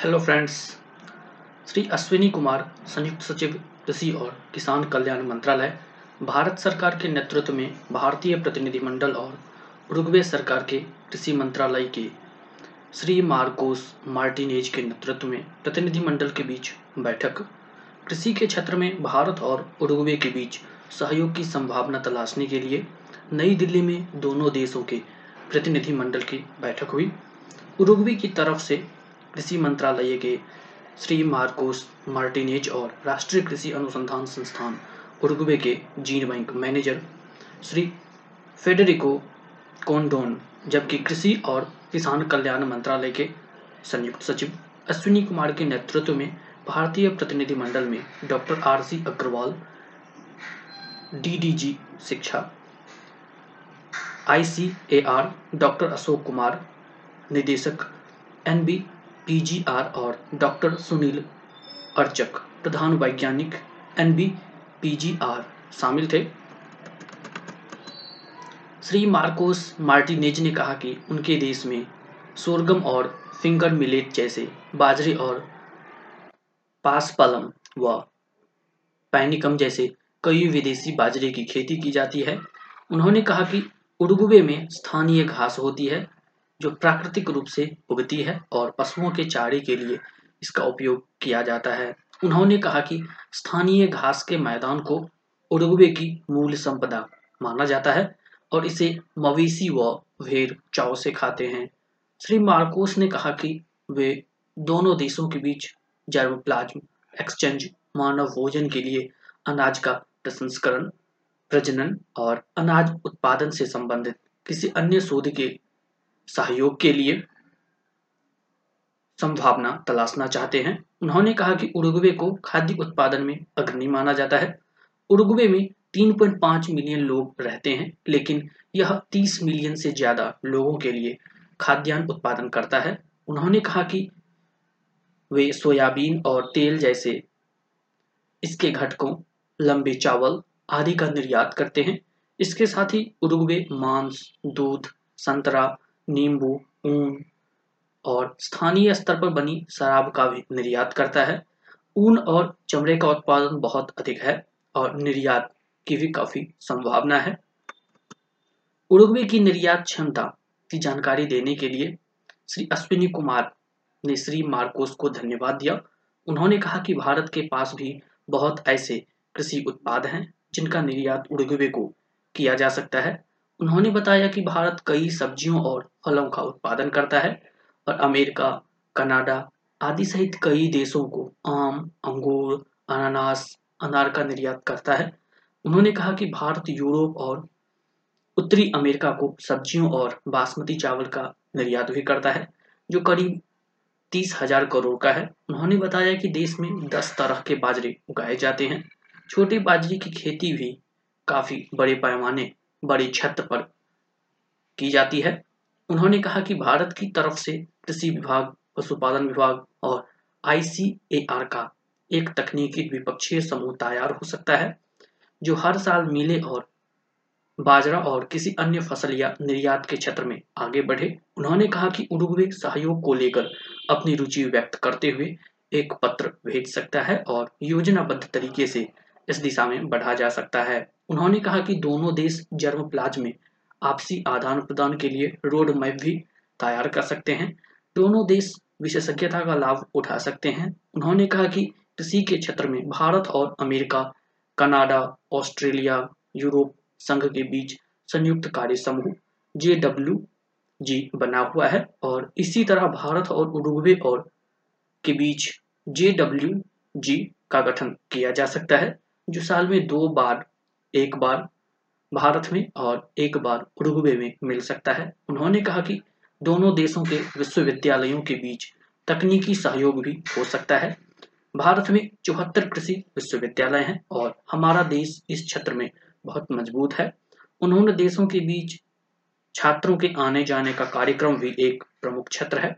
Hello friends Shri Ashwini Kumar, संयुक्त सचिव, कृषि और किसान कल्याण मंत्रालय, भारत सरकार के नेतृत्व में भारतीय प्रतिनिधिमंडल और उरुग्वे सरकार के कृषि मंत्रालय के श्री मार्कोस मार्टिनेज के नेतृत्व में प्रतिनिधिमंडल के बीच बैठक। कृषि के क्षेत्र में भारत और उरुग्वे के बीच सहयोग की संभावना तलाशने के लिए नई दिल्ली में दोनों देशों के प्रतिनिधिमंडल की बैठक हुई। उरुग्वे की तरफ़ से कृषि मंत्रालय के श्री मार्कोस मार्टिनेज और राष्ट्रीय कृषि अनुसंधान संस्थान उरुग्वे के gene bank manager Shri Federico Condon, जबकि कृषि और किसान कल्याण मंत्रालय के संयुक्त सचिव अश्विनी कुमार के नेतृत्व में भारतीय प्रतिनिधिमंडल में doctor R C Agrawal DDG शिक्षा आईसीएआर डॉक्टर अशोक कुमार, निदेशक एनबी पीजीआर और डॉक्टर सुनील अर्चक, प्रधान वैज्ञानिक एनबी पीजीआर शामिल थे। श्री मार्कोस मार्टिनेज ने कहा कि उनके देश में सोरगम और फिंगर मिलेट जैसे बाजरे और पासपलम व पैनिकम जैसे कई विदेशी बाजरे की खेती की जाती है। उन्होंने कहा कि उड़गुबे में स्थानीय घास होती है। जो प्राकृतिक रूप से उगती है और पशुओं के चारे के लिए इसका उपयोग किया जाता है। उन्होंने कहा कि स्थानीय घास के मैदान को उड़गुवे की मूल संपदा माना जाता है और इसे मवेशी व भेड़ चाव से खाते हैं। श्री मार्कोस ने कहा कि वे दोनों देशों के बीच जर्म प्लाज्म एक्सचेंज मानव भोजन के लिए अनाज का प्रसंस्करण, प्रजनन और अनाज उत्पादन से संबंधित किसी अन्य शोध के सहयोग के लिए संभावना तलाशना चाहते हैं। उन्होंने कहा कि उरुग्वे को खाद्य उत्पादन में अग्रणी माना जाता है। उरुग्वे में 3.5 मिलियन लोग रहते हैं, लेकिन यह 30 मिलियन से ज़्यादा लोगों के लिए खाद्यान्न उत्पादन करता है। उन्होंने कहा कि वे सोयाबीन और तेल जैसे इसके घटकों, लंबे चावल आदि का निर्यात करते हैं। इसके साथ ही उरुग्वे मांस, दूध, संतरा नींबू, ऊन और स्थानीय स्तर पर बनी शराब का भी निर्यात करता है। ऊन और चमड़े का उत्पादन बहुत अधिक है और निर्यात की भी काफ़ी संभावना है। उरुग्वे की निर्यात क्षमता की जानकारी देने के लिए श्री अश्विनी कुमार ने श्री मार्कोस को धन्यवाद दिया। उन्होंने कहा कि भारत के पास भी बहुत ऐसे कृषि उत्पाद हैं जिनका निर्यात उड़गवे को किया जा सकता है। उन्होंने बताया कि भारत कई सब्जियों और फलों का उत्पादन करता है और अमेरिका, कनाडा आदि सहित कई देशों को आम, अंगूर, अनानास, अनार का निर्यात करता है। उन्होंने कहा कि भारत यूरोप और उत्तरी अमेरिका को सब्जियों और बासमती चावल का निर्यात भी करता है, जो करीब तीस हज़ार करोड़ का है। उन्होंने बताया कि देश में दस तरह के बाजरे उगाए जाते हैं। छोटे बाजरे की खेती भी काफ़ी बड़े पैमाने बड़ी छत पर की जाती है। उन्होंने कहा कि भारत की तरफ़ से कृषि विभाग, पशुपालन विभाग और आईसीएआर का एक तकनीकी द्विपक्षीय समूह तैयार हो सकता है, जो हर साल मिले और बाजरा और किसी अन्य फ़सल या निर्यात के क्षेत्र में आगे बढ़े। उन्होंने कहा कि उरुग्वे सहयोग को लेकर अपनी रुचि व्यक्त करते हुए एक पत्र भेज सकता है और योजनाबद्ध तरीके से इस दिशा में बढ़ा जा सकता है। उन्होंने कहा कि दोनों देश जर्म प्लाज में आपसी आदान प्रदान के लिए रोड मैप भी तैयार कर सकते हैं। दोनों देश विशेषज्ञता का लाभ उठा सकते हैं। उन्होंने कहा कि कृषि के क्षेत्र में भारत और अमेरिका, कनाडा, ऑस्ट्रेलिया, यूरोप संघ के बीच संयुक्त कार्य समूह जे डब्ल्यू जी बना हुआ है और इसी तरह भारत और उरुग्वे और के बीच जे डब्ल्यू जी का गठन किया जा सकता है। जो साल में दो बार, एक बार भारत में और एक बार उरुग्वे में मिल सकता है। उन्होंने कहा कि दोनों देशों के विश्वविद्यालयों के बीच तकनीकी सहयोग भी हो सकता है। भारत में चौहत्तर कृषि विश्वविद्यालय हैं और हमारा देश इस क्षेत्र में बहुत मज़बूत है। उन्होंने देशों के बीच छात्रों के आने जाने का कार्यक्रम भी एक प्रमुख क्षेत्र है,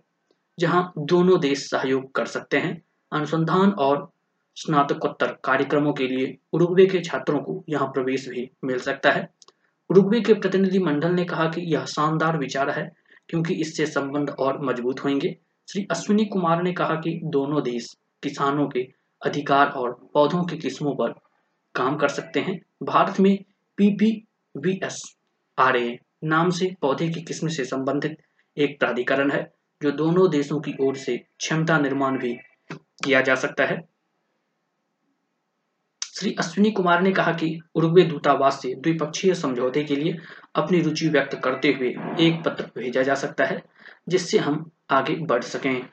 जहाँ दोनों देश सहयोग कर सकते हैं। अनुसंधान और स्नातकोत्तर कार्यक्रमों के लिए उरुग्वे के छात्रों को यहाँ प्रवेश भी मिल सकता है। उरुग्वे के प्रतिनिधि मंडल ने कहा कि यह शानदार विचार है, क्योंकि इससे संबंध और मज़बूत होंगे। श्री अश्विनी कुमार ने कहा कि दोनों देश किसानों के अधिकार और पौधों की किस्मों पर काम कर सकते हैं। भारत में पीपीवीएस आर ए नाम से पौधे की किस्म से संबंधित एक प्राधिकरण है, जो दोनों देशों की ओर से क्षमता निर्माण भी किया जा सकता है। श्री अश्विनी कुमार ने कहा कि उर्गवे दूतावास से द्विपक्षीय समझौते के लिए अपनी रुचि व्यक्त करते हुए एक पत्र भेजा जा सकता है, जिससे हम आगे बढ़ सकें।